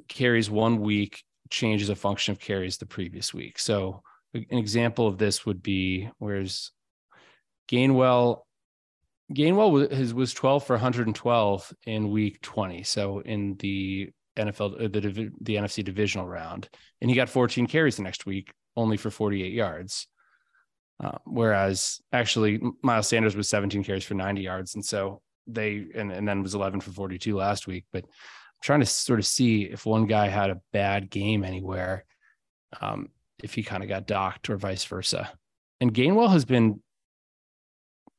carries one week changes a function of carries the previous week. So an example of this would be whereas Gainwell Gainwell was was 12 for 112 in week 20. So in the NFL uh, the the NFC divisional round, and he got 14 carries the next week, only for 48 yards. Uh, whereas actually Miles Sanders was 17 carries for 90 yards, and so they and, and then was 11 for 42 last week. But I'm trying to sort of see if one guy had a bad game anywhere, um, if he kind of got docked or vice versa. And Gainwell has been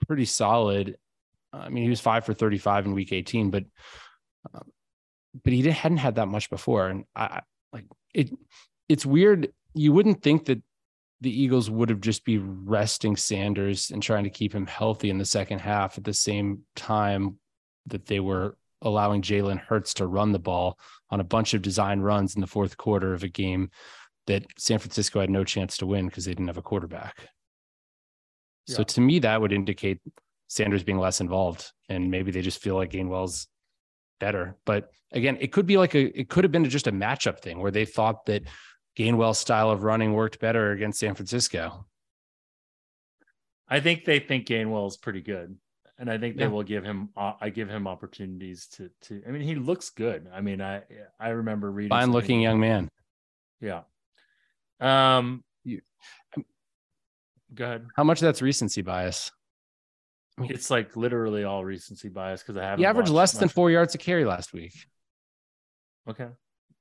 pretty solid. I mean, he was five for 35 in week 18, but um, but he hadn't had that much before. And I- like it. It's weird. You wouldn't think that the Eagles would have just be resting Sanders and trying to keep him healthy in the second half at the same time that they were allowing Jalen Hurts to run the ball on a bunch of design runs in the fourth quarter of a game that San Francisco had no chance to win because they didn't have a quarterback. So Yeah. to me, that would indicate Sanders being less involved, and maybe they just feel like Gainwell's better. But again, it could be like a it could have been just a matchup thing where they thought that Gainwell's style of running worked better against San Francisco. I think they think Gainwell is pretty good, and I think they Yeah. will give him. Uh, I give him opportunities to. To. I mean, he looks good. I mean, I I remember reading. Fine looking young man. Yeah. Um. You- Go ahead. How much of that's recency bias? It's like literally all recency bias because I haven't. He averaged less than four yards a carry last week. Okay.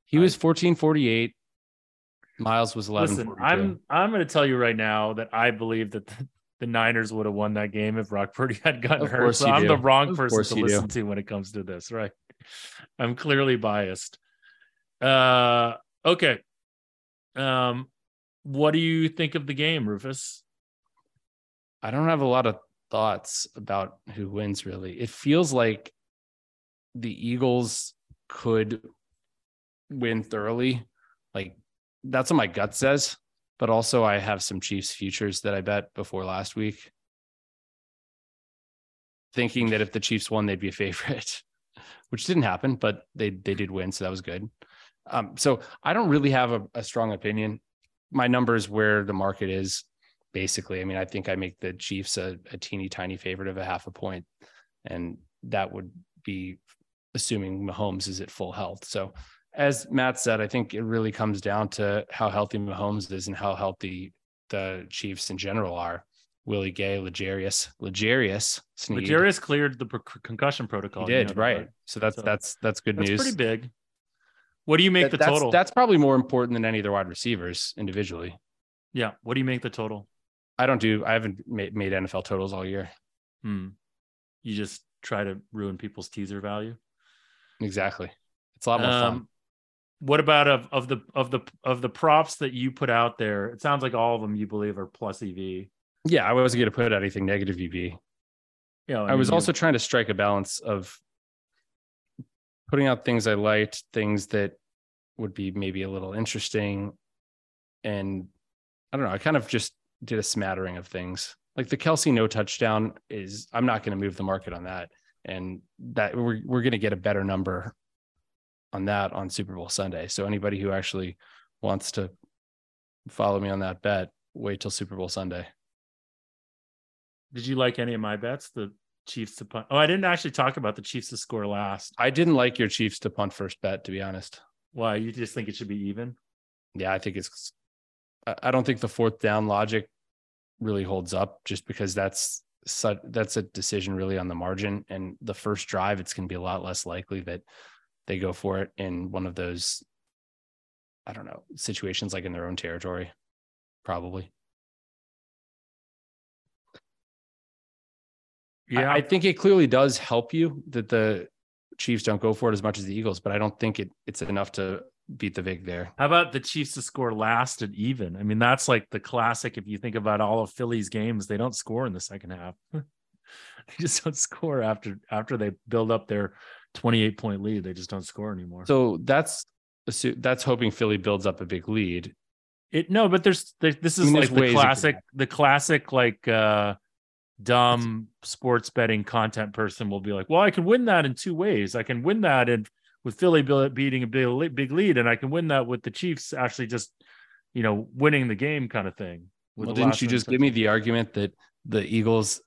He I- was 1448. Miles was 11. Listen, I'm I'm going to tell you right now that I believe that the, the Niners would have won that game if Brock Purdy (laughs) had gotten Of hurt. So I'm do. the wrong Of person to you do. listen to when it comes to this, right? I'm clearly biased. Uh, okay. Um, what do you think of the game, Rufus? I don't have a lot of thoughts about who wins really. It feels like the Eagles could win thoroughly. Like that's what my gut says. But also I have some Chiefs futures that I bet before last week. Thinking that if the Chiefs won, they'd be a favorite, (laughs) which didn't happen, but they they did win, so that was good. Um, so I don't really have a, a strong opinion. My numbers where the market is basically. I mean, I think I make the Chiefs a, a teeny tiny favorite of a half a point, and that would be assuming Mahomes is at full health. So, as Matt said, I think it really comes down to how healthy Mahomes is and how healthy the Chiefs in general are. Willie Gay, L'Jarius, L'Jarius, Sneed. L'Jarius cleared the concussion he protocol. you did know that, right. So that's So, that's that's good That's news. pretty big. What do you make That- the that's, total? That's probably more important than any of their wide receivers individually. yeah. What do you make the total? I don't do. I haven't made, made NFL totals all year. Hmm. You just try to ruin people's teaser value. Exactly. It's a lot more fun. Um, what about of of the of the of the props that you put out there? It sounds like all of them you believe are plus EV. Yeah, I wasn't going to put out anything negative EV. You know, I was mean, also trying to strike a balance of putting out things I liked, things that would be maybe a little interesting. And I don't know. I kind of just did a smattering of things. Like the Kelce no touchdown is, I'm not going to move the market on that. And that we're, we're going to get a better number on that on Super Bowl Sunday. So anybody who actually wants to follow me on that bet, wait till Super Bowl Sunday. Did you like any of my bets? The Chiefs to punt. Oh, I didn't actually talk about the Chiefs to score last. I didn't like your Chiefs to punt first bet, to be honest. Why? You just think it should be even? Yeah, I think it's. I don't think the fourth down logic really holds up, just because that's such that's a decision really on the margin. And the first drive, it's going to be a lot less likely that they go for it in one of those. I don't know situations like in their own territory, probably. Yeah, I, I think it clearly does help you that the Chiefs don't go for it as much as the Eagles, but I don't think it it's enough to beat the Vig there. How about the Chiefs to score last and even? I mean, that's like the classic. If you think about all of Philly's games, they don't score in the second half. (laughs) they just don't score after after they build up their 28 point lead. They just don't score anymore. So that's that's hoping Philly builds up a big lead. It no, but there's this is I mean, like the classic, the classic like uh dumb sports betting content person will be like, well, I can win that in two ways. I can win that in with Philly beating a big, lead, and I can win that with the Chiefs actually just, you know, winning the game kind of thing. Well, didn't you just give me the argument that the Eagles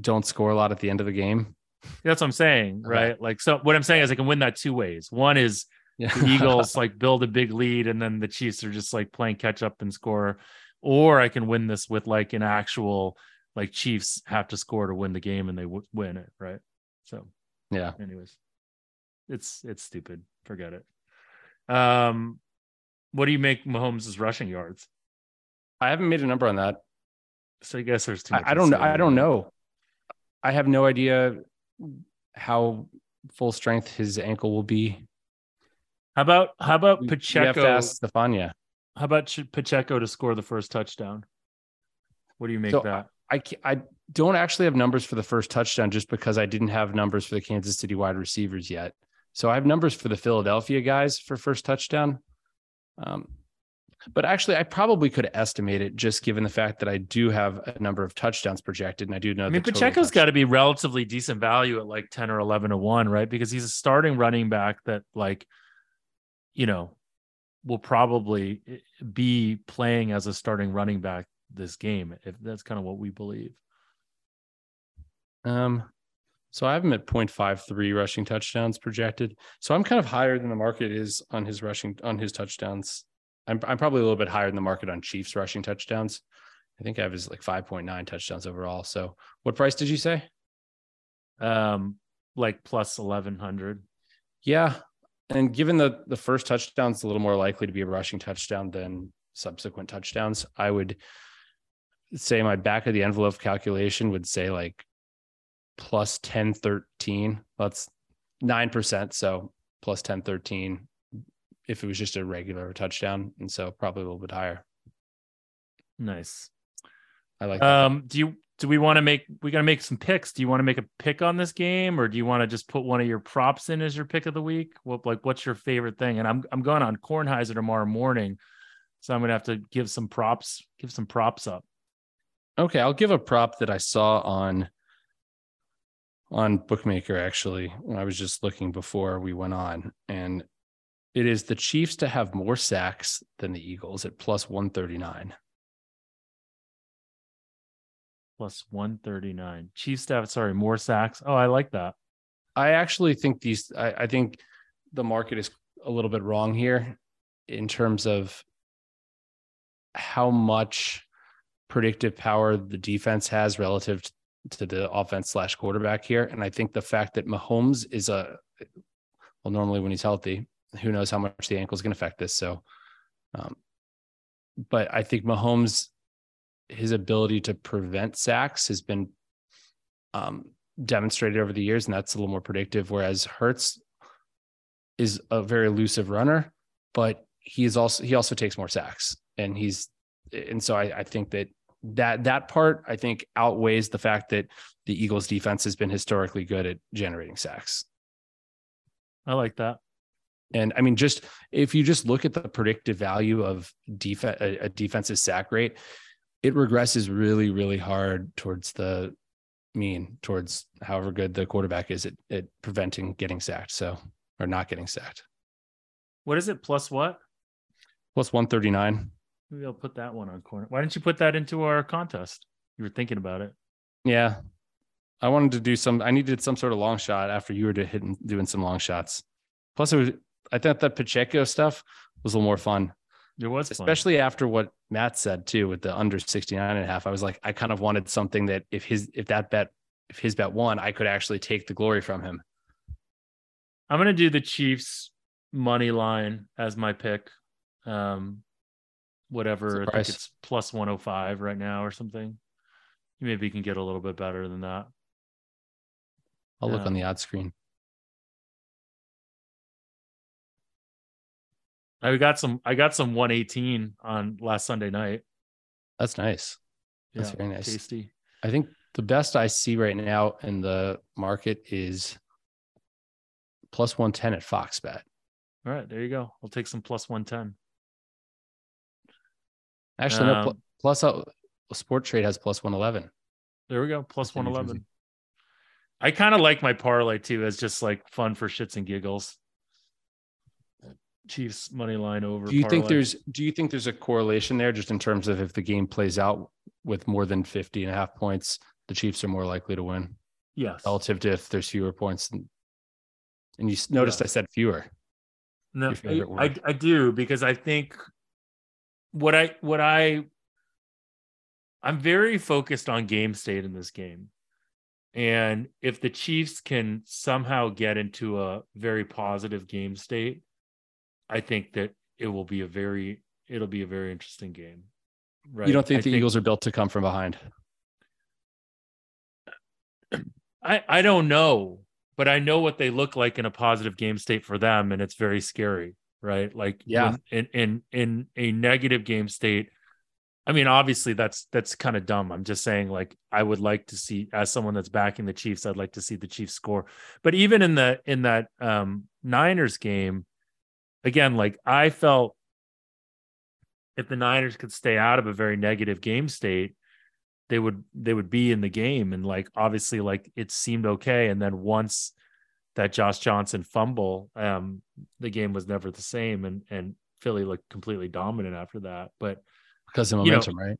don't score a lot at the end of the game? That's what I'm saying, right? Okay. Like, so what I'm saying is I can win that two ways. One is yeah. the Eagles like build a big lead, and then the Chiefs are just like playing catch up and score, or I can win this with like an actual like Chiefs have to score to win the game and they w- win it, right? So, yeah. Anyways, it's it's stupid. Forget it. Um, what do you make Mahomes' rushing yards? I haven't made a number on that. So I guess there's too much. I, I don't know. I don't know. I have no idea how full strength his ankle will be. How about how about Pacheco? You have to ask Stefania. How about Pacheco to score the first touchdown? What do you make so that? I I don't actually have numbers for the first touchdown just because I didn't have numbers for the Kansas City wide receivers yet. So I have numbers for the Philadelphia guys for first touchdown. Um, but actually, I probably could estimate it just given the fact that I do have a number of touchdowns projected, and I do know. I mean, Pacheco's got to be relatively decent value at like ten or eleven to one, right? Because he's a starting running back that, like, you know, will probably eh, be playing as a starting running back this game if that's kind of what we believe um so i have him at 0.53 rushing touchdowns projected. So i'm kind of higher than the market is on his rushing on his touchdowns. I'm, I'm probably a little bit higher than the market on chiefs rushing touchdowns. I think i have his like 5.9 touchdowns overall. So what price did you say? Um like plus 1100 yeah. And given the the first touchdown's a little more likely to be a rushing touchdown than subsequent touchdowns i would say my back of the envelope calculation would say like plus 10 13 that's 9% so plus 10 13 if it was just a regular touchdown and so probably a little bit higher. Nice. I like that. um do you do we want to make we got to make some picks. Do you want to make a pick on this game or do you want to just put one of your props in as your pick of the week? What like what's your favorite thing? And i'm i'm going on kornheiser tomorrow morning so i'm gonna have to give some props give some props up. Okay, I'll give a prop that I saw on on Bookmaker actually when I was just looking before we went on, and it is the Chiefs to have more sacks than the Eagles at plus one thirty nine. Plus one thirty nine. Chiefs to have sorry more sacks. Oh, I like that. I actually think these. I, I think the market is a little bit wrong here in terms of how much predictive power the defense has relative to the offense slash quarterback here. And I think the fact that Mahomes is a well, normally when he's healthy, who knows how much the ankle is going to affect this. So, um, but I think Mahomes, his ability to prevent sacks has been um, demonstrated over the years, and that's a little more predictive. Whereas Hurts is a very elusive runner, but he is also he also takes more sacks, and he's and so I, I think that that that part I think outweighs the fact that the Eagles defense has been historically good at generating sacks. I like that. And I mean, just if you just look at the predictive value of defense, a, a defensive sack rate, it regresses really, really hard towards the mean, towards however good the quarterback is at, at preventing getting sacked. So, or not getting sacked. What is it? Plus what? Plus 139. Maybe I'll put that one on corner. Why didn't you put that into our contest? You were thinking about it. Yeah. I wanted to do some, I needed some sort of long shot after you were to hit doing some long shots. Plus, it was, I thought that Pacheco stuff was a little more fun. It was, especially fun. after what Matt said too with the under 69 and a half. I was like, I kind of wanted something that if his, if that bet, if his bet won, I could actually take the glory from him. I'm going to do the Chiefs money line as my pick. Um, whatever. I think it's plus 105 right now or something. You Maybe you can get a little bit better than that. I'll look um, on the odd screen. I got some. I got some 118 on last Sunday night. That's nice. That's yeah, very nice. Tasty. I think the best I see right now in the market is plus 110 at Fox Bet. All right, there you go. I'll take some plus 110. Actually, um, no, pl- plus uh, Sporttrade has plus 111. There we go. Plus 111. I kind of like my parlay too as just like fun for shits and giggles. Chiefs money line over. Do you parlay. think there's do you think there's a correlation there just in terms of if the game plays out with more than 50 and a half points, the Chiefs are more likely to win? Yes. Relative to if there's fewer points. And, and you noticed yes. I said fewer. No, I, I, I do because I think what I what I I'm very focused on game state in this game. And if the Chiefs can somehow get into a very positive game state, I think that it will be a very it'll be a very interesting game. Right. You don't think I the think, Eagles are built to come from behind? I I don't know but I know what they look like in a positive game state for them, and it's very scary, right? Like, yeah, in in in a negative game state. I mean, obviously that's that's kind of dumb. I'm just saying, like, I would like to see as someone that's backing the Chiefs, I'd like to see the Chiefs score. But even in the in that um Niners game, again, like I felt if the Niners could stay out of a very negative game state, they would they would be in the game and like obviously like it seemed okay and then once that Josh Johnson fumble um the game was never the same and and Philly looked completely dominant after that but because of momentum know, right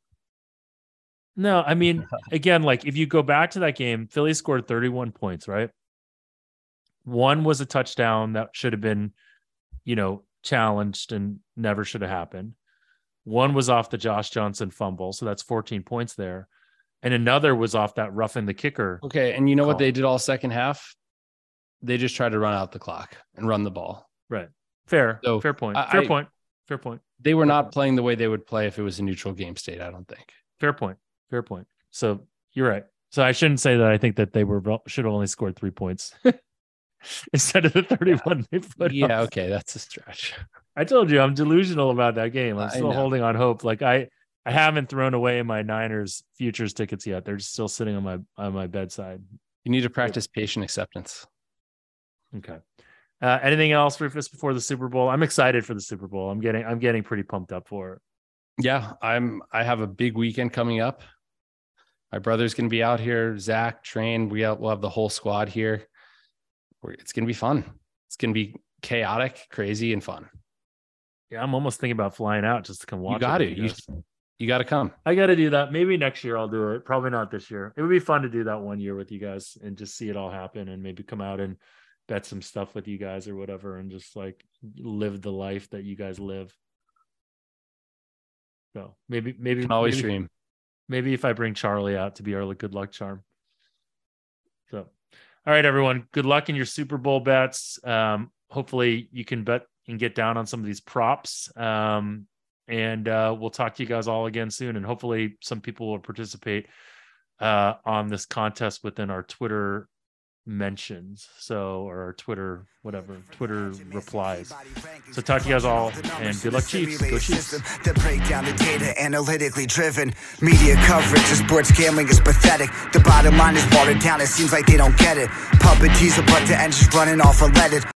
no I mean (laughs) again like if you go back to that game Philly scored 31 points right one was a touchdown that should have been you know challenged and never should have happened one was off the Josh Johnson fumble, so that's 14 points there. And another was off that roughing the kicker. Okay. And you know call. what they did all second half? They just try to run out the clock and run the ball. Right. Fair. So fair point. Fair point. Fair point. They were not playing the way they would play if it was a neutral game state, I don't think. Fair point. Fair point. So you're right. So I shouldn't say that I think that they were should have only scored three points (laughs) instead of the 31 yeah. they put. Yeah, okay, that's a stretch. I told you I'm delusional about that game. I'm still holding on hope. Like I I haven't thrown away my Niners futures tickets yet. They're still sitting on my on my bedside. You need to practice patient acceptance. Okay. Uh, anything else, Rufus, before the Super Bowl? I'm excited for the Super Bowl. I'm getting I'm getting pretty pumped up for it. Yeah, I'm. I have a big weekend coming up. My brother's going to be out here. Zach, Train, we have, we'll have the whole squad here. It's going to be fun. It's going to be chaotic, crazy, and fun. Yeah, I'm almost thinking about flying out just to come watch. You got it. You, you got to come. I got to do that. Maybe next year I'll do it. Probably not this year. It would be fun to do that one year with you guys and just see it all happen and maybe come out and bet some stuff with you guys or whatever and just like live the life that you guys live. So maybe, maybe Can always maybe, dream. Maybe if I bring Charlie out to be our good luck charm. So, all right, everyone. Good luck in your Super Bowl bets. Um, hopefully you can bet and get down on some of these props. Um, and uh, we'll talk to you guys all again soon. And hopefully, some people will participate uh, on this contest within our Twitter mentions. So, or Twitter, whatever, Twitter replies. So, talk to you guys all and good luck, Chiefs. Go Chiefs. The breakdown the data analytically driven. Media coverage of sports gambling is pathetic. The bottom line is watered down. It seems like they don't get it. Puppet teaser, but the engine's running off unleaded.